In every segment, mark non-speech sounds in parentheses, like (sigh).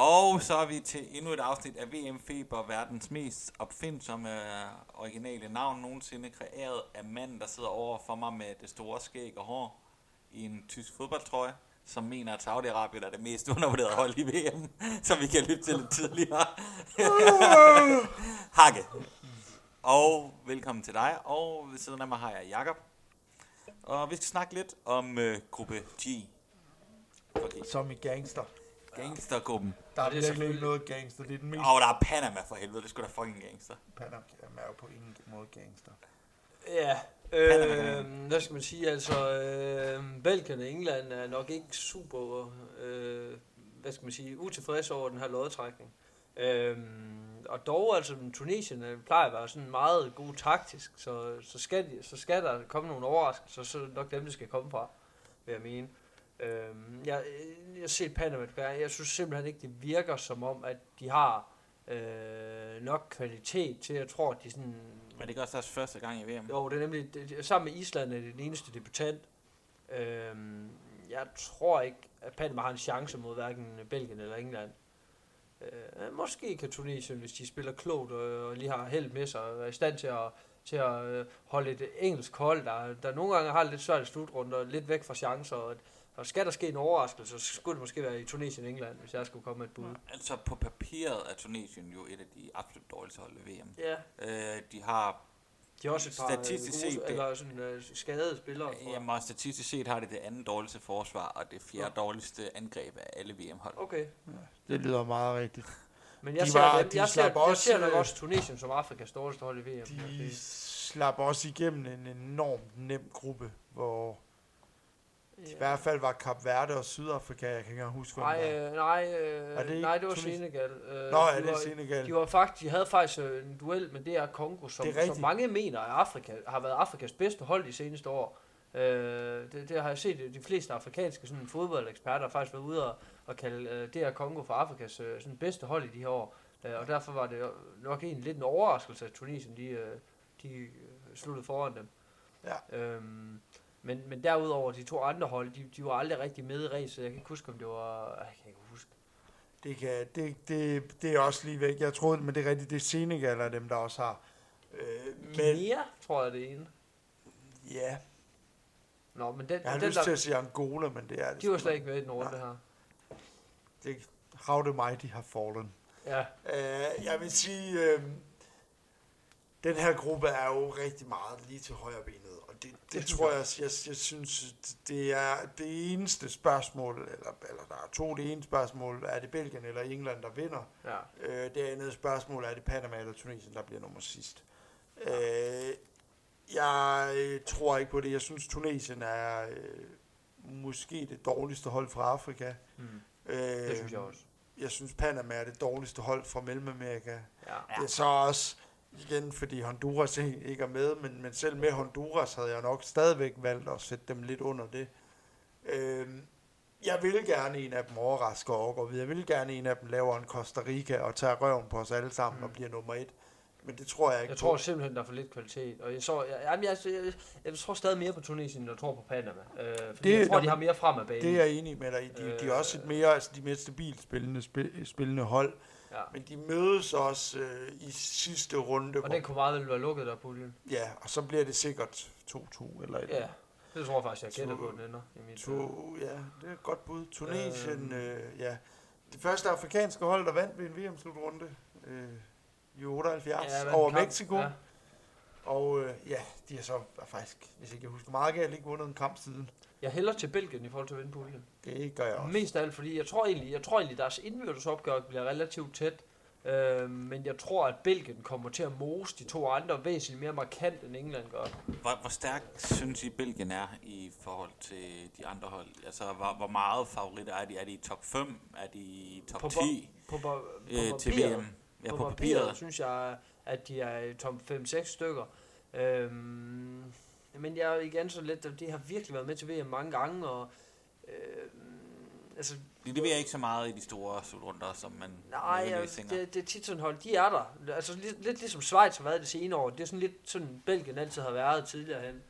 Og så er vi til endnu et afsnit af VM Feber, verdens mest opfindsomme øh, originale navn nogensinde, kreeret af manden, der sidder over for mig med det store skæg og hår i en tysk fodboldtrøje, som mener, at Saudi-Arabien er det mest undervurderede hold i VM, som vi kan lytte til lidt tidligere. (laughs) Hakke. Og velkommen til dig, og ved siden af mig har jeg Jakob. Og vi skal snakke lidt om øh, gruppe G. Okay. Som i gangster. Gangstergruppen. Der er det er virkelig ikke noget gangster. Det er den mest... Og der er Panama for helvede, det skulle da fucking gangster. Panama er jo på ingen måde gangster. Ja, øh, hvad skal man sige, altså, øh, Belgien og England er nok ikke super, øh, hvad skal man sige, utilfredse over den her lodtrækning. Øh, og dog, altså, Tunesien øh, plejer at være sådan meget god taktisk, så, så, skal, de, så skal der komme nogle overraskelser, så er det nok dem, det skal komme fra, vil jeg mene. Øh, jeg, jeg har set Panama, gange. jeg synes simpelthen ikke, det virker som om, at de har øh, nok kvalitet til, jeg tror, at de sådan Men det er også deres første gang i VM. jo, det er nemlig, det, sammen med Island er det den eneste debutant. Øhm, jeg tror ikke, at Panama har en chance mod hverken Belgien eller England. Øh, måske kan Tunesien, hvis de spiller klogt og, og lige har held med sig, og er i stand til at, til at øh, holde et engelsk hold, der, der nogle gange har lidt svært i slutrunder, lidt væk fra chancer, og, og skal der ske en overraskelse, så skulle det måske være i Tunesien og England, hvis jeg skulle komme med et bud. Altså på papiret er Tunesien jo et af de absolut dårligste hold i VM. Ja, Øh, de har, de har også et par Statistisk øh, gode, set, det- eller sådan, øh, skadede spillere. jeg. jamen, og statistisk set har det det andet dårligste forsvar, og det fjerde dårligste angreb af alle VM-hold. Okay. Det lyder meget rigtigt. Men jeg De ser, var- dem, jeg, ser, slap jeg også, ser nok øh, også Tunesien som Afrikas dårligste hold i VM. De slap også igennem en enormt nem gruppe, hvor i hvert fald var Kap Verde og Sydafrika, jeg kan ikke engang huske, hvem Nej, det var. øh, nej, øh, det nej, det var Tunesien? Senegal. Øh, Nå, de er det var, Senegal? de, var faktisk, de havde faktisk øh, en duel med DR Kongo, som, som mange mener er Afrika, har været Afrikas bedste hold de seneste år. Øh, det, det, har jeg set, de fleste afrikanske sådan, fodboldeksperter har faktisk været ude og, og kalde øh, DR Kongo for Afrikas øh, sådan, bedste hold i de her år. Øh, og derfor var det nok egentlig lidt en overraskelse, at Tunesien de, øh, de øh, sluttede foran dem. Ja. Øhm, men, men derudover, de to andre hold, de, de var aldrig rigtig med i racet. Jeg kan ikke huske, om det var... Jeg kan ikke huske. Det, kan, det, det, det er også lige væk. Jeg troede, men det er rigtigt, det er Senegal og dem, der også har. Øh, men Guinea, tror jeg, det er ene. ja, Nå, men den, jeg har den lyst der, til at sige Angola, men det er det. de var slet ikke med i den runde her. Det, how the mighty have fallen. Ja, Øh, jeg vil sige, øh, den her gruppe er jo rigtig meget lige til højre benet, det, det, tror jeg jeg, jeg, synes, det er det eneste spørgsmål, eller, eller der er to, det ene spørgsmål, er det Belgien eller England, der vinder? ja. Øh, det andet spørgsmål er det Panama eller Tunesien, der bliver nummer sidst. Øh, jeg tror ikke på det. Jeg synes, Tunesien er øh, måske det dårligste hold fra Afrika. Mm, Øh, det synes jeg også. Jeg synes, Panama er det dårligste hold fra Mellemamerika. Ja. Det er så også, igen, fordi Honduras ikke er med, men, men selv med Honduras havde jeg nok stadigvæk valgt at sætte dem lidt under det. Øhm, jeg vil gerne en af dem overraske og overgå videre. Jeg vil gerne en af dem laver en Costa Rica og tager røven på os alle sammen mm. og bliver nummer et. Men det tror jeg ikke Jeg tror på. simpelthen, der er for lidt kvalitet. Og jeg, så, jeg, jamen, jeg, jeg, jeg tror stadig mere på Tunesien, end jeg tror på Panama. Øh, fordi Det- jeg tror, nå, de har mere frem af banen. Det er jeg enig med dig i. De, de er også et mere, altså de mere stabilt spillende, spil, spillende hold. Ja. Men de mødes også øh, i sidste runde. Og den kunne meget vel være lukket der puljen. Ja, og så bliver det sikkert 2-2 eller et Ja, det tror jeg faktisk, jeg gætter på, den ender. I mit, To, ja, det er et godt bud. Tunesien, Øhm. øh, ja. Det første afrikanske hold, der vandt ved en VM-slutrunde øh, i 78 Ja, over kamp. Mexico. Ja. Og øh, ja, de har så faktisk, hvis ikke jeg husker meget galt, ikke vundet en kamp siden. Jeg hælder til Belgien i forhold til at vinde puljen. Det gør jeg også. Mest af alt, fordi jeg tror egentlig, jeg tror egentlig deres indbyrdes opgør bliver relativt tæt. Øh, men jeg tror, at Belgien kommer til at mose de to andre væsentligt mere markant, end England gør. Hvor, hvor stærk synes I Belgien er i forhold til de andre hold? Altså, hvor, hvor meget favoritter er de? Er de i top 5? Er de i top På 10 På, på, på øh, til papiret- VM? Ja, på, på papiret, papiret. synes jeg, at de er top 5-6 stykker. Øhm, men jeg er igen så lidt, at de har virkelig været med til VM mange gange, og øhm, altså, De leverer ikke så meget i de store slutrunder, som man nej, ja, tænker. det, det er tit sådan hold, de er der. Altså lidt, lidt ligesom Schweiz har været det senere år. Det er sådan lidt sådan Belgien altid har været tidligere hen.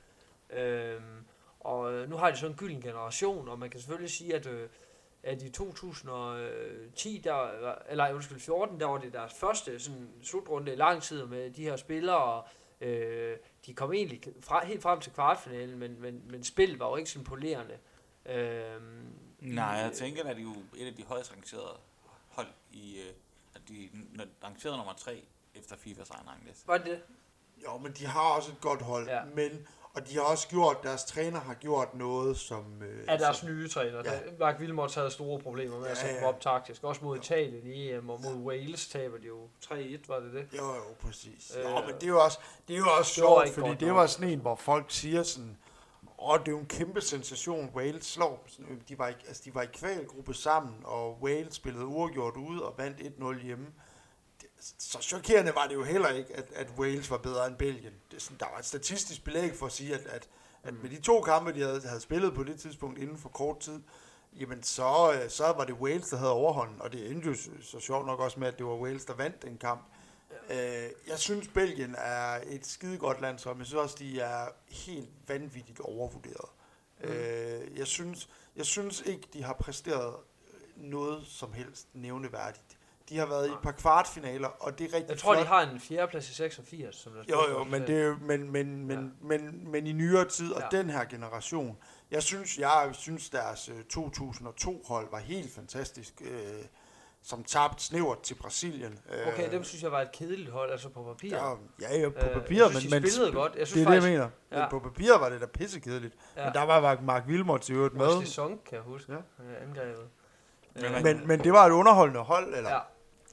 Øhm, og øh, nu har de så en gylden generation, og man kan selvfølgelig sige, at øh, at i 2010, der, var- eller undskyld, 14, der var det deres første sådan, slutrunde i lang tid med de her spillere, og øh, de kom egentlig fra, helt frem til kvartfinalen, men, men, men spillet var jo ikke så imponerende. Øh, Nej, jeg tænker, at de jo et af de højst rangerede hold i... Øh, at de er rangeret nummer 3 efter FIFAs egen rangliste. Var det det? Jo, men de har også et godt hold. Ja. Men, og de har også gjort, deres træner har gjort noget, som... Øh, Af deres som, nye træner. Ja. Ja. Mark Wilmots havde store problemer med at Ja, sætte ja. op taktisk. Også mod Italien i EM, og mod Wales taber de jo 3-1, var det det? Jo, jo, præcis. Øh, jo, men det er jo også, det er jo også det sjovt, fordi det var sådan en, hvor folk siger sådan, åh, det er jo en kæmpe sensation, Wales slår. Øh, De var, i, altså, de var i kvalgruppe sammen, og Wales spillede uafgjort ude og vandt 1-0 hjemme. Det- Så chokerende var det jo heller ikke, at, at Wales var bedre end Belgien. Det sådan, der var et statistisk belæg for at sige, at, at, at med de to kampe, de havde, havde spillet på det tidspunkt inden for kort tid, jamen så, øh, så var det Wales, der havde overhånden, og det endte jo så, så sjovt nok også med, at det var Wales, der vandt den kamp. Øh, jeg synes, Belgien er et skidegodt landshold, men jeg synes også, de er helt vanvittigt overvurderet. Mm. Øh, jeg, synes, jeg synes ikke, de har præsteret noget som helst nævneværdigt. De har været i et par kvartfinaler, og det er rigtig Jeg tror, flot. de har en fjerdeplads i 86, som der Jo, jo, på. men, det er, jo- men, men, men, ja. men, men i nyere tid, og Ja. den her generation, jeg synes, jeg synes deres øh, 2002-hold var helt fantastisk, øh, som tabte snævert til Brasilien. Øh, Okay, dem synes jeg var et kedeligt hold, altså på papir. Ja, ja, ja på Øh, papiret, jeg synes, men, de men spillede godt. Jeg det synes er det, jeg faktisk, mener. Men Ja. på papiret var det da pissekedeligt. ja. Men der var Mark Wilmot i øvrigt med. Wesley Song, kan jeg huske, Ja. ja. angrebet. Men Øh, Men, men det var et underholdende hold, eller? ja.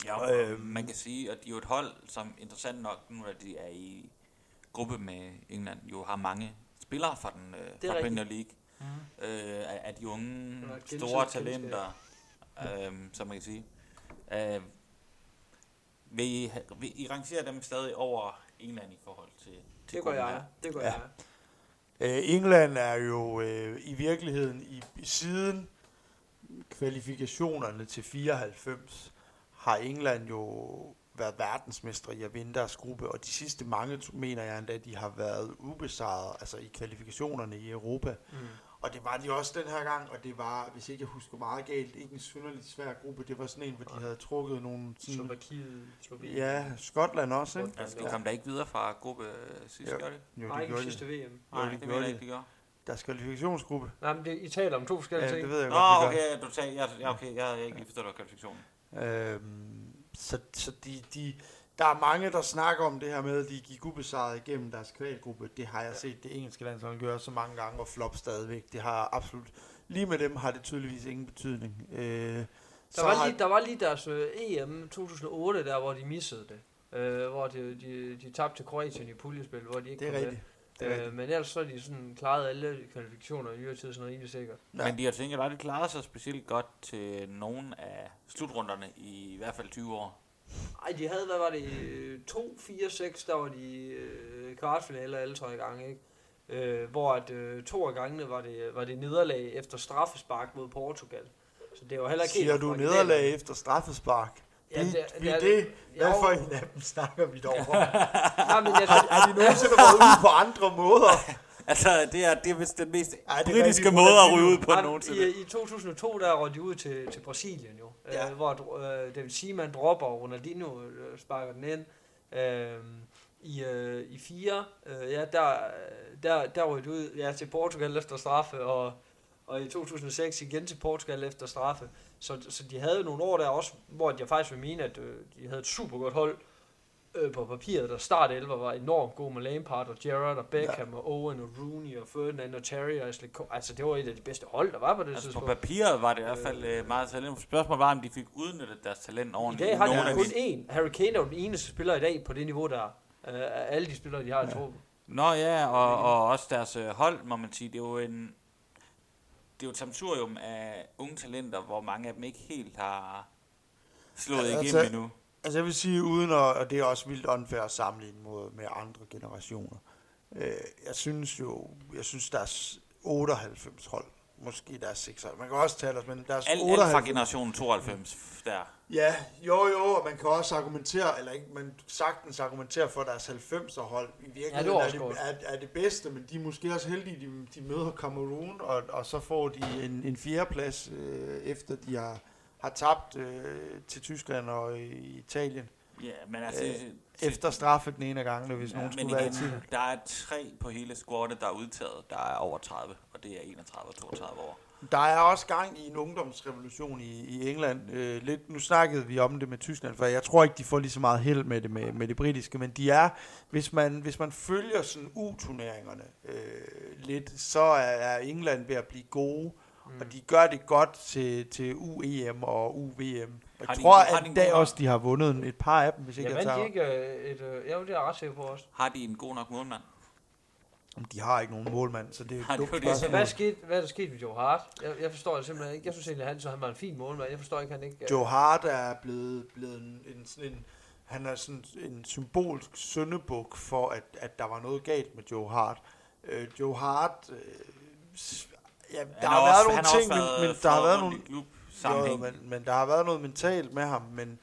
Ja, Øhm. man kan sige, at de er jo et hold, som interessant nok, nu at de er i gruppe med England, jo har mange spillere fra den øh, fra. Premier League. Mm. Øh, af, de unge, store talenter, øh, som man kan sige. Øh, vil, I, vil I rangere dem stadig over England i forhold til, til Det gør jeg. her? Det gør Ja. jeg. Øh, England er jo øh, i virkeligheden i, i siden kvalifikationerne til 94 har England jo været verdensmestre i at vinde deres gruppe, og de sidste mange, mener jeg endda, de har været ubesejret, altså i kvalifikationerne i Europa. Mm. Og det var de også den her gang, og det var, hvis ikke jeg husker meget galt, ikke en synderligt svær gruppe. Det var sådan en, hvor de havde trukket nogle... Sådan, Slovakiet, Slovenien. ja, Skotland også, ikke? Altså, de kom da ikke videre fra gruppe øh, sidst, Jo. gør det? Jo, Nej, det ikke sidste de. VM. Jo, Nej, det det gjorde ved jeg de. ikke, de gjorde. Deres kvalifikationsgruppe. Nej, men det, I taler om to forskellige Ja, ting. det ved jeg Nå, godt, de gør. okay, du tager, jeg, ja, okay, jeg har ikke lige forstået kvalifikationen. Øhm, så så de, de, der er mange, der snakker om det her med, at de gik ubesejret igennem deres kvalgruppe. Det har jeg set det engelske landshold gøre så mange gange, og flop stadigvæk. Det har absolut... Lige med dem har det tydeligvis ingen betydning. Øh, Der var, har, lige, der var lige deres øh, EM 2008, der hvor de missede det. Øh, hvor de, de, de tabte til Kroatien i puljespil, hvor de ikke det er kom rigtigt. Det er med. rigtigt. Øh, men ellers så er de sådan klaret alle kvalifikationer i nyere tid, sådan rimelig sikkert. Ja. Men de har tænkt, at de klarede sig specielt godt til nogle af slutrunderne i i hvert fald 20 år. Ej, de havde, hvad var det, øh, 2, 4, 6, der var de øh, kvartfinaler alle tre gange, ikke? Øh, hvor at, øh, to af gangene var det, var det nederlag efter straffespark mod Portugal. Så det var heller ikke Siger helt du nederlag efter straffespark? Ja, det, det- vi det er- det, hvad for en af dem snakker vi dog om? (laughs) Nej, men jeg, er de nogensinde været ude på andre måder? (laughs) Altså, det er, det er vist den mest Ej, det britiske rigtig måde at ryge ud på Jamen, nogensinde. I, I 2002 der røg de ud til, til Brasilien jo, Ja. øh, hvor øh, David Seaman dropper, og Ronaldinho øh, sparker den ind. Øh, I, øh, I fire, øh, ja, der, der, der røg de ud ja, til Portugal efter straffe, og, og i 2006 igen til Portugal efter straffe. Så, så de havde nogle år der også, hvor jeg faktisk vil mene, at øh, de havde et super godt hold øh, på papiret, der start 11 var enormt god med Lampard og Gerrard og Beckham ja. og Owen og Rooney og Ferdinand og Terry og Ashley Cole. Altså det var et af de bedste hold, der var på det Altså på tidspunkt. papiret var det i hvert fald øh, meget talent. Spørgsmålet var, om de fik udnyttet deres talent I ordentligt. dag har de kun én. Harry Kane er den eneste spiller i dag på det niveau, der er. Øh, alle de spillere, de har i truppen. Nå ja, og, og også deres øh, hold, må man sige. Det er jo en... Det er jo et samsurium af unge talenter, hvor mange af dem ikke helt har slået Ja, igennem altså- endnu. Altså jeg vil sige, uden at, og det er også vildt unfair at sammenligne mod, med andre generationer. Øh, jeg synes jo, jeg synes deres 98 hold måske deres 6 Man kan også tale os, men deres Alt, alt fra 98. generationen 92 der. Ja, jo jo, og man kan også argumentere, eller ikke, man sagtens argumentere for at deres 90'er hold. I Ja, det virkeligheden er, også det, er, er, det bedste, men de er måske også heldige, de, de møder Cameroon, og, og så får de en, en fjerdeplads, øh, efter de har, har tabt øh, til Tyskland og i Italien. Ja, men altså... Øh, til- Efter straffe den ene af gangene, hvis ja, nogen skulle være i igen, tiden. der er tre på hele squadet, der er udtaget, der er over 30, og det er 31 og 32 år. Der er også gang i en ungdomsrevolution i, i England. Øh, lidt, nu snakkede vi om det med Tyskland, for jeg tror ikke, de får lige så meget held med det med, med det britiske, men de er, hvis man, hvis man følger sådan U-turneringerne øh, lidt, så er, er England ved at blive gode, mm. og de gør det godt til, til UEM og UVM. Jeg Har de- tror, en at da god- også de har vundet et par af dem, hvis ikke Ja, jeg vandt de tager... ikke øh, et... Øh, jo, det er jeg ret sikker på også. Har de en god nok målmand? De har ikke nogen målmand, så det er et dumt jo det? Altså, spørgsmål. hvad, skete, hvad er der sket med Joe Hart? Jeg, jeg forstår det simpelthen ikke. Jeg synes egentlig, han, så han var en fin målmand. Jeg forstår ikke, han ikke... Joe Hart er blevet, blevet en, en, sådan en, han er sådan en symbolsk syndebuk for, at, at der var noget galt med Joe Hart. Øh, Joe Hart, øh, ja, der Han har, også- været nogle han har ting, også men, men der har været nogle, klub jo, men, men der har været noget mentalt med ham, men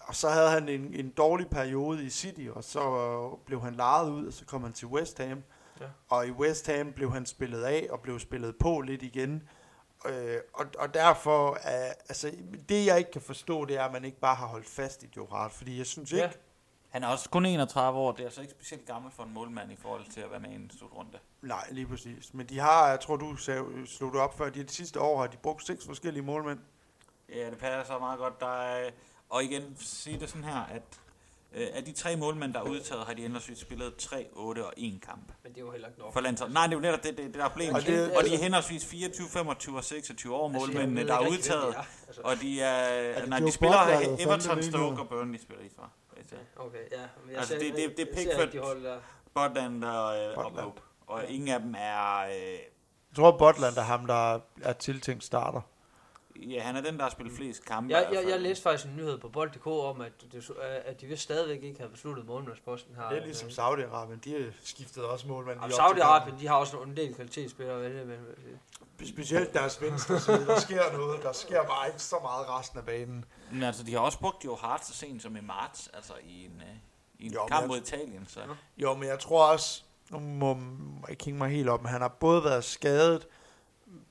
og så havde han en, en dårlig periode i City, og så øh, blev han lejet ud, og så kom han til West Ham. Ja. Og i West Ham blev han spillet af, og blev spillet på lidt igen. Øh, og, og derfor, er, altså, det jeg ikke kan forstå, det er, at man ikke bare har holdt fast i Joe Hart, fordi jeg synes ikke, Ja. Han er også kun 31 år, det er altså ikke specielt gammel for en målmand i forhold til at være med i en slutrunde. nej, lige præcis, men de har, jeg tror du sagde, slog det op før, de, de sidste år har de brugt seks forskellige målmænd. Ja, det passer meget godt. Der er, og igen, sige det sådan her, at øh, af de tre målmænd, der er udtaget, har de henholdsvis spillet 3, 8 og 1 kamp. Men det er jo heller ikke nok. For landshold. Nej, det er jo netop det, det, det der er problemet. Og det- det, og de er henholdsvis 24, 25 og 26 år, Altså, målmændene, ved der er ikke udtaget. de er. Altså, Og de er, det nej, de spiller Everton, det er, Stoke og Burnley spiller de fra. Okay, ja. Men jeg Altså, ser, det- det- det er Pickford. de. Botland og, øh, og. Pope. Og ingen af dem er... Øh, Jeg tror, Botland er ham, der er tiltænkt starter. Ja, han er den, der har spillet flest kampe. Jeg, jeg, jeg læste faktisk en nyhed på bold.dk om, at, det, at de vist stadigvæk ikke havde besluttet målmandsposten her. Det er ligesom Saudi-Arabien, de har skiftet også målmand. Og Saudi-Arabien, de har også en del kvalitetsspillere imellem. kampen. Specielt deres venstre side, der sker noget. Der sker bare ikke så meget resten af banen. Men altså, de har også brugt Joe Hart så sent som i marts, altså i en, øh, i en Jo, men kamp mod Italien. Så. Jo, men jeg tror også, nu må jeg hænge mig helt op, men han har både været skadet,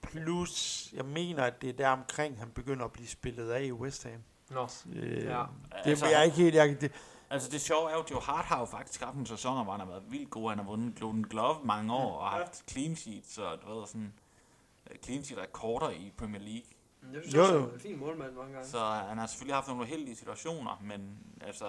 plus jeg mener, at det er der omkring, han begynder at blive spillet af i West Ham. Nå, Øh, Ja. Det Altså, er jeg ikke helt... Jeg, det, Altså det sjove er jo, at Joe Hart har jo faktisk haft en sæson, hvor han har været vildt god. Han har vundet Golden Glove mange år, og haft clean sheets og du ved, sådan, øh, clean sheet rekorder i Premier League. jeg synes Jo, jo. er en fin målmand mange gange. Så han har selvfølgelig haft nogle uheldige situationer, men altså,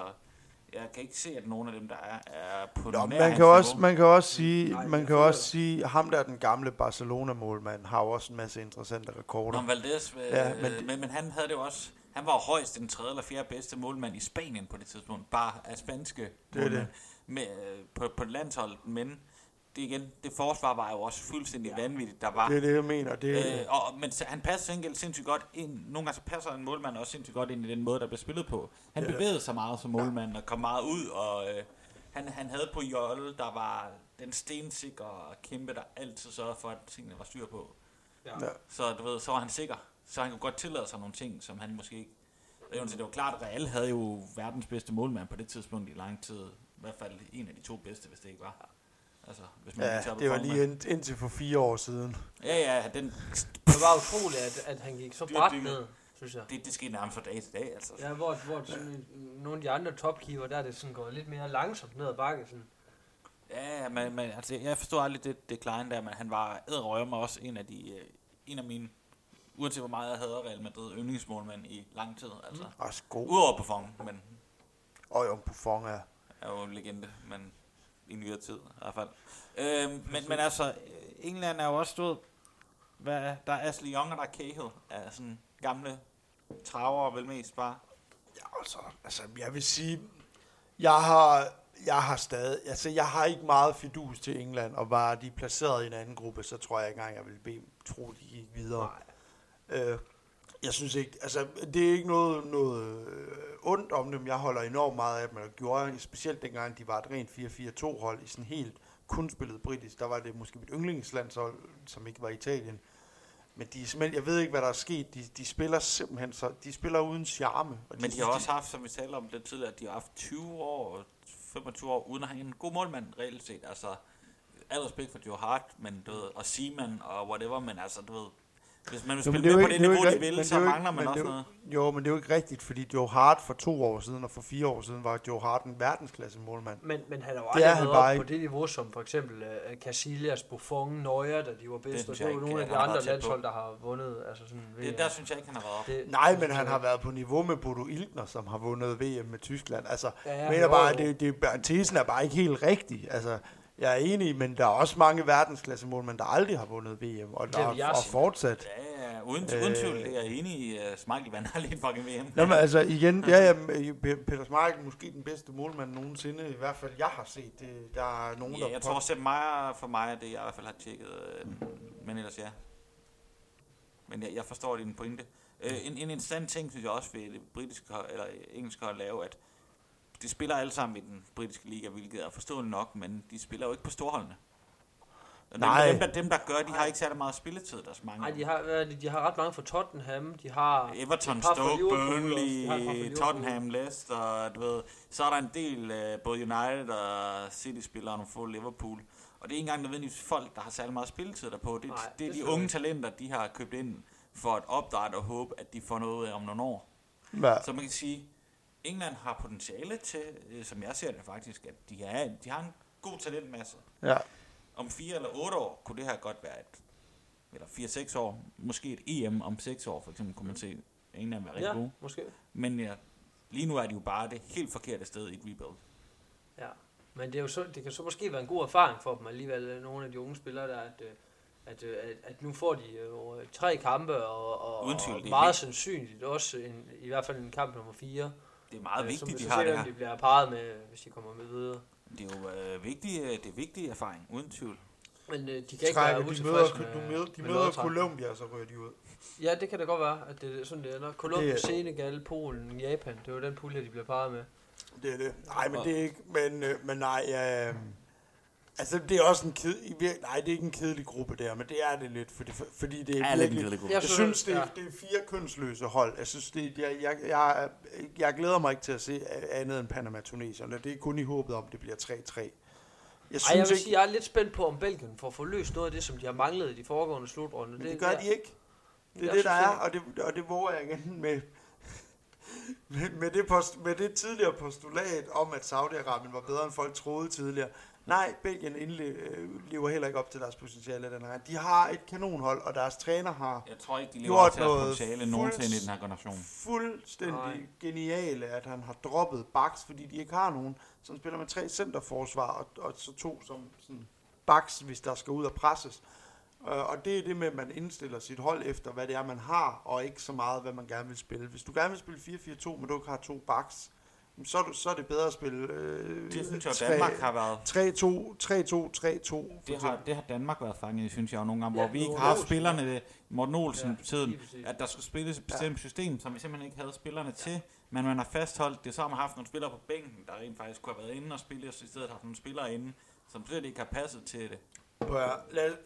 jeg kan ikke se, at nogen af dem, der er, er på Nå, nær man hans kan også, niveau. man kan også sige, Nej, man kan også sige, ham der den gamle Barcelona-målmand har jo også en masse interessante rekorder. Nå, Valdez, øh, Ja, ja, men men, det- men, men han havde det jo også, han var højst den tredje eller fjerde bedste målmand i Spanien på det tidspunkt, bare af spanske det. målmænd med, øh, på, på landsholdet, men det igen, det forsvar var jo også fuldstændig ja. vanvittigt, der var. Det er det, jeg mener. Det, Øh, og, men så- han passer gengæld sindssygt godt ind. Nogle gange så passer en målmand også sindssygt godt ind i den måde, der bliver spillet på. Han Ja. bevægede sig meget som målmand og kom meget ud. Og øh, han, han havde på Jolle, der var den stensikre kæmpe, der altid sørgede for, at tingene var styr på. Ja. Ja. Så du ved, så var han sikker. Så han kunne godt tillade sig nogle ting, som han måske ikke... Det var- det var klart, at Real havde jo verdens bedste målmand på det tidspunkt i lang tid. I hvert fald en af de to bedste, hvis det ikke var. Altså, hvis man ja, lige tager på det var lige ind, indtil for fire år siden. Ja, ja, den, Det var utroligt, at, at han gik så bræt ned, synes jeg. det, det skete nærmest fra dag til dag, altså. Ja, hvor, hvor sådan, en- nogle af de andre topkeeper, der er det sådan gået lidt mere langsomt ned ad bakke. Sådan. Ja, men, men altså, jeg forstod aldrig det, det Klein der, men han var æderrømme også en af de, øh, en af mine, uanset hvor meget jeg havde Real Madrid, yndlingsmålmænd i lang tid, altså. Mm. Også god. Udover Buffon, men Og jo, Buffon er... er jo en legende, men i nyere tid i hvert fald. Øhm, men, men altså, øh, England er jo også stået, hvad, der er Ashley Young og der er Cahill, er sådan gamle traver vel mest bare. Ja, altså, altså, jeg vil sige, jeg har, jeg har stadig, altså, jeg har ikke meget fidus til England, og var de placeret i en anden gruppe, så tror jeg ikke engang, jeg vil bede tro, de gik videre. Øh, jeg synes ikke, altså, det er ikke noget, noget øh, ondt om dem. Jeg holder enormt meget af dem, og gjorde specielt dengang, de var et rent 4-4-2 hold i sådan helt kun spillet britisk. Der var det måske mit yndlingslandshold, som ikke var Italien. Men de er jeg ved ikke, hvad der er sket. De, de spiller simpelthen så, de spiller uden charme. Og Men de har også haft, som vi talte om det tidligere, at de har haft 20 år, 25 år, uden at have en god målmand reelt set. Altså, al respekt for Joe Hart, men du ved, og Seaman og whatever, men altså, du ved, hvis man vil Jo, men spille det er med jo på ikke- det det jo niveau, ikke de rigtigt, vil, men så er jo mangler ikke- man men også det jo- noget. Jo, men det er jo ikke rigtigt, fordi Joe Hart for to år siden og for fire år siden var Joe Hart en verdensklasse målmand. Men, men han har jo aldrig været op på ikke. det niveau, som for eksempel uh, Casillas, Buffon, Neuer, da de var bedst, og det var ikke, nogle af de andre på. landshold, der har vundet. Altså sådan, Det, der synes jeg ikke, han har været op. det, Nej, men han har ikke. været på niveau med Bodo Ilkner, som har vundet VM med Tyskland. Altså, Ja, ja, mener jo, bare, jo. det, det, tesen er bare ikke helt rigtig. Altså, jeg er enig, men der er også mange verdensklasse målmænd, der aldrig har vundet VM, og, der, jeg og sige. fortsat. Ja, ja, uden, uden Øh. tvivl, det er jeg enig i. Uh, Smeichel vandt aldrig en fucking VM. Nå, men altså igen, ja, ja, Pe- Peter Schmeichel måske den bedste målmand nogensinde, i hvert fald jeg har set. Det, der er nogen, Ja, der jeg tror Sepp Meier for mig er det, jeg i hvert fald har tjekket. Øh, men ellers ja. Men jeg, jeg forstår din pointe. Øh, en, en interessant ting, synes jeg også ved det britiske eller engelske hold lave, at de spiller alle sammen i den britiske liga, hvilket er forståeligt nok, men de spiller jo ikke på storholdene. Dem, Nej. dem, der, dem, der gør, de har ikke særlig meget spilletid, der er så mange. Nej, de har, det, de har ret mange for Tottenham. De har Everton, et par fra Stoke, også. Fra Burnley. Tottenham, Leicester, du ved. Så er der en del, uh, både United og City-spillere, og nogle få Liverpool. Og det er ikke engang nødvendigvis folk, der har særlig meget spilletid derpå. Det, Nej, det er det de unge talenter, de har købt ind for at opdrætte og håbe, at de får noget ud af om nogle år. Ja. Så man kan sige, England har potentiale til, øh, som jeg ser det faktisk, at de, er, de har en god talentmasse. ja. Om fire eller otte år kunne det her godt være et, eller fire-seks år, måske et EM om seks år, for eksempel, kunne man se England være rigtig ja, gode. måske. Men ja, lige nu er de jo bare det helt forkerte sted i et rebuild. Ja. Men det, er jo så, det kan så måske være en god erfaring for dem alligevel, nogle af de unge spillere, der, at, øh, at, øh, at, at nu får de jo øh, tre kampe, og, og, Uden tvivl, og det er meget vigtigt. sandsynligt også en, i hvert fald en kamp nummer 4. Det er meget øh, vigtigt, som vi de har ser, det her. de bliver parret med, hvis de kommer med videre. Det er jo øh, vigtig, øh, det er vigtig erfaring, uden tvivl. Men øh, de kan ikke Trækker, være de møder, utilfredse du med, møder, de med møder. Colombia, så ryger de ud. Ja, det kan da godt være, at det er sådan, det ender. Colombia, Det Senegal, Polen, Japan, det var den pulje, de blev parret med. Det er det. Nej, men det er ikke, men, øh, men nej, ja, øh, altså det er også en ked, nej, det er ikke en kedelig gruppe der, men det er det lidt, fordi, fordi det er Ja, lidt en virkelig, kedelig gruppe. Jeg synes, det er, det er fire kønsløse hold. Jeg synes, det, jeg, jeg, jeg, jeg glæder mig ikke til at se andet end Panama-Tunesien. og Det er kun i håbet om, det bliver 3-3. Jeg synes Ej, jeg vil ikke, sige, jeg er lidt spændt på, om Belgien får forløst noget af det, som de har manglet i de foregående slutrunde. men det gør de ikke. Det er Jeg det, der er, og det, og det våger jeg igen med, med, med, det post, med det tidligere postulat om, at Saudi-Arabien var bedre, end folk troede tidligere. Nej, Belgien indle- lever heller ikke op til deres potentiale den her. De har et kanonhold, og deres træner har Jeg tror ikke, de lever Gjort op til deres noget potentiale nogensinde i den her generation. fuldstændig Nej. Geniale, at han har droppet backs, fordi de ikke har nogen, som spiller med tre centerforsvar, og, og så to som sådan backs, hvis der skal ud og presses. Øh, og det er det med, at man indstiller sit hold efter, hvad det er, man har, og ikke så meget, hvad man gerne vil spille. Hvis du gerne vil spille 4-4-2, men du ikke har to backs, så er, du, så er det bedre at spille øh, Det synes jeg, tre- Danmark har været 3-2, 3-2, 3-2. for det har, det har Danmark været fanget synes jeg nogle gange, Ja, hvor vi ikke har haft spillerne, Morten Olsen Ja, tiden, at der skulle spilles et bestemt system, som vi simpelthen ikke havde spillerne til, men man har fastholdt det, så har man haft nogle spillere på bænken, der rent faktisk kunne have været inde og spille, og så i stedet haft nogle spillere inde, som slet ikke har passet til det.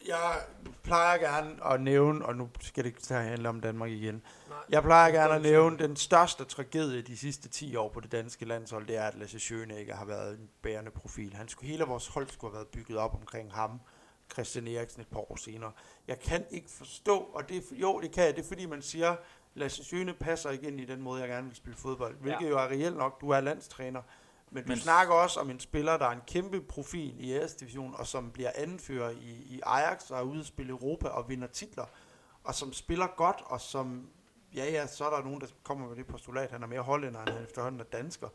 Jeg plejer gerne at nævne, og nu skal det ikke til at handle om Danmark igen, Nej. jeg plejer gerne at nævne den største tragedie de sidste 10 år på det danske landshold, det er, at Lasse Schøneegger har været en bærende profil. Han skulle, hele vores hold skulle have været bygget op omkring ham, Christian Eriksen et par år senere. Jeg kan ikke forstå, og det jo, det kan jeg, det er fordi man siger, Lasse Schøne passer ikke ind i den måde, jeg gerne vil spille fodbold, hvilket Ja. jo er reelt nok, du er landstræner, men du Men- snakker også om en spiller, der er en kæmpe profil i æresdivision, og som bliver anfører i, i Ajax, og er ude at spille Europa og vinder titler, og som spiller godt, og som, ja ja, så er der nogen, der kommer med det postulat, han er mere hollænder, end han efterhånden er dansker.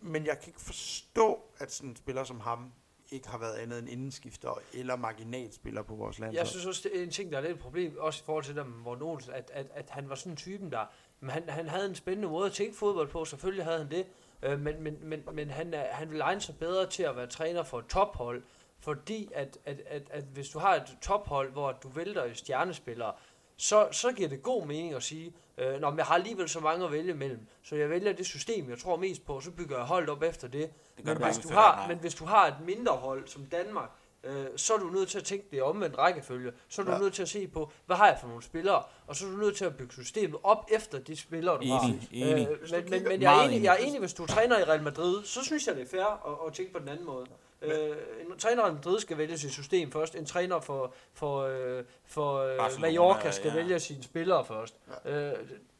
Men jeg kan ikke forstå, at sådan en spiller som ham ikke har været andet end indenskifter eller marginalspiller på vores landshold. Jeg synes også, det er en ting, der er lidt et problem, også i forhold til dem, Morten Olsen, at, at, at han var sådan en typen, der... Men han, han havde en spændende måde at tænke fodbold på, selvfølgelig havde han det, øh, men, men, men, men han, han vil egne sig bedre til at være træner for et tophold, fordi at, at, at, at hvis du har et tophold, hvor du vælter stjernespillere, så, så giver det god mening at sige, øh, Nå, men jeg har alligevel så mange at vælge imellem, så jeg vælger det system, jeg tror mest på, så bygger jeg holdet op efter det. Det Men hvis, du har, men hvis du har et mindre hold som Danmark, øh, så er du nødt til at tænke det i omvendt rækkefølge. Så er du Ja. ja. nødt til at se på, hvad har jeg for nogle spillere? Og så er du nødt til at bygge systemet op efter de spillere, du har. Enig, enig. Øh, men, men, men jeg, er enig, enig. jeg er enig, hvis du træner i Real Madrid, så synes jeg, det er fair at, at tænke på den anden måde. Øh, en træner i Madrid skal vælge sit system først. En træner for, for, øh, for øh, Mallorca skal ja. vælge sine spillere først. Øh,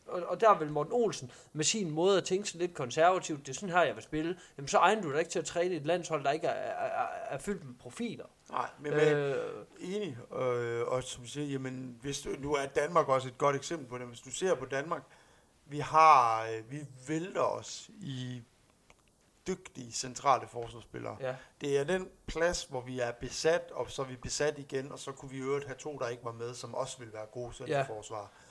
og, og der vil Morten Olsen med sin måde at tænke sig lidt konservativt, det er sådan her, jeg vil spille, jamen så egner du dig ikke til at træne et landshold, der ikke er, er, er, er fyldt med profiler. Nej, men Øh, Enig, øh, og som siger, jamen, hvis du, nu er Danmark også et godt eksempel på det. Hvis du ser på Danmark, vi har, øh, vi vælter os i dygtige centrale forsvarsspillere. ja. Det er den plads, hvor vi er besat, og så er vi besat igen, og så kunne vi i øvrigt have to, der ikke var med, som også vil være gode Ja.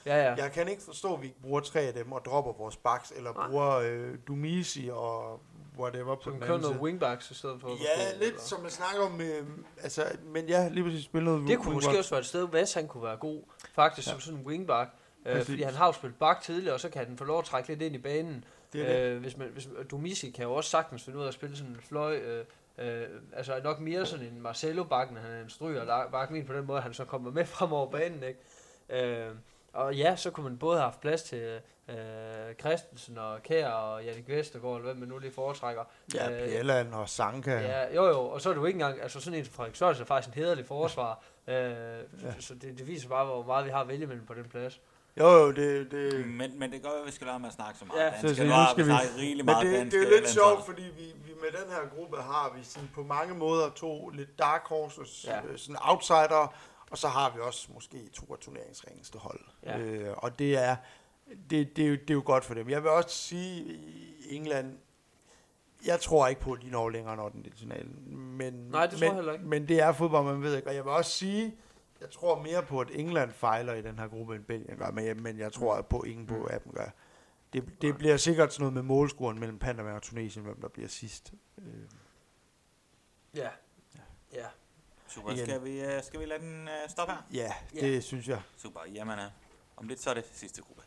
Ja, ja. Jeg kan ikke forstå, at vi ikke bruger tre af dem og dropper vores backs, eller Nej. bruger øh, Dumisi og whatever på Så den anden noget wingbacks i stedet for. Ja, lidt eller- som man snakker om, øh, altså, men ja, lige præcis spille noget Det kunne wing- måske også være et sted, hvor han kunne være god, faktisk Ja. som sådan en wingback. Øh, fordi han har jo spillet bak tidligere, og så kan han få lov at trække lidt ind i banen. Det er det. Øh, hvis man, hvis, Domisi kan jo også sagtens finde ud af at spille sådan en fløj. Øh, øh, altså nok mere sådan en Marcelo-bakken, han er en stryger bakken på den måde, han så kommer med (laughs) frem over banen. Ikke? Øh, og ja, så kunne man både have haft plads til øh, Christensen og Kær og Jannik Vestergaard, eller hvem man nu lige foretrækker. Ja, Øh, Bjelland og Sanka. Ja, jo jo, og så er du ikke engang, altså sådan en som Frederik Sørensen er faktisk en hederlig forsvar. (laughs) Øh, Ja. Så det, det viser bare, hvor meget vi har at vælge mellem på den plads. Jo, jo, det, det, Men, men det gør at vi skal lade med at snakke så meget Ja, ja, så- dansk. så Nu skal vi rigeligt Men meget det, dansk. det er jo øh, lidt sjovt, fordi vi, vi med den her gruppe har vi sådan på mange måder to lidt dark horses, Ja. ja. sådan outsider, og så har vi også måske to af turneringsringeste hold. Ja. Øh, og det er, det, det, er jo, det er jo godt for dem. Jeg vil også sige, i England, jeg tror ikke på, at de når længere når den nationale. Men, Nej, det tror men, jeg heller ikke. Men det er fodbold, man ved ikke. Og jeg vil også sige, jeg tror mere på, at England fejler i den her gruppe, end Belgien gør. Men, jeg- men jeg tror på, at ingen på appen gør. Det, det bliver sikkert sådan noget med målscoren mellem Panama og Tunesien, hvem der bliver sidst. Øh. Ja. Super. Igen. Skal vi, øh, skal vi lade den øh, stoppe her? ja, Ja. det synes jeg. Super. Jamen, øh, om lidt så er det sidste gruppe.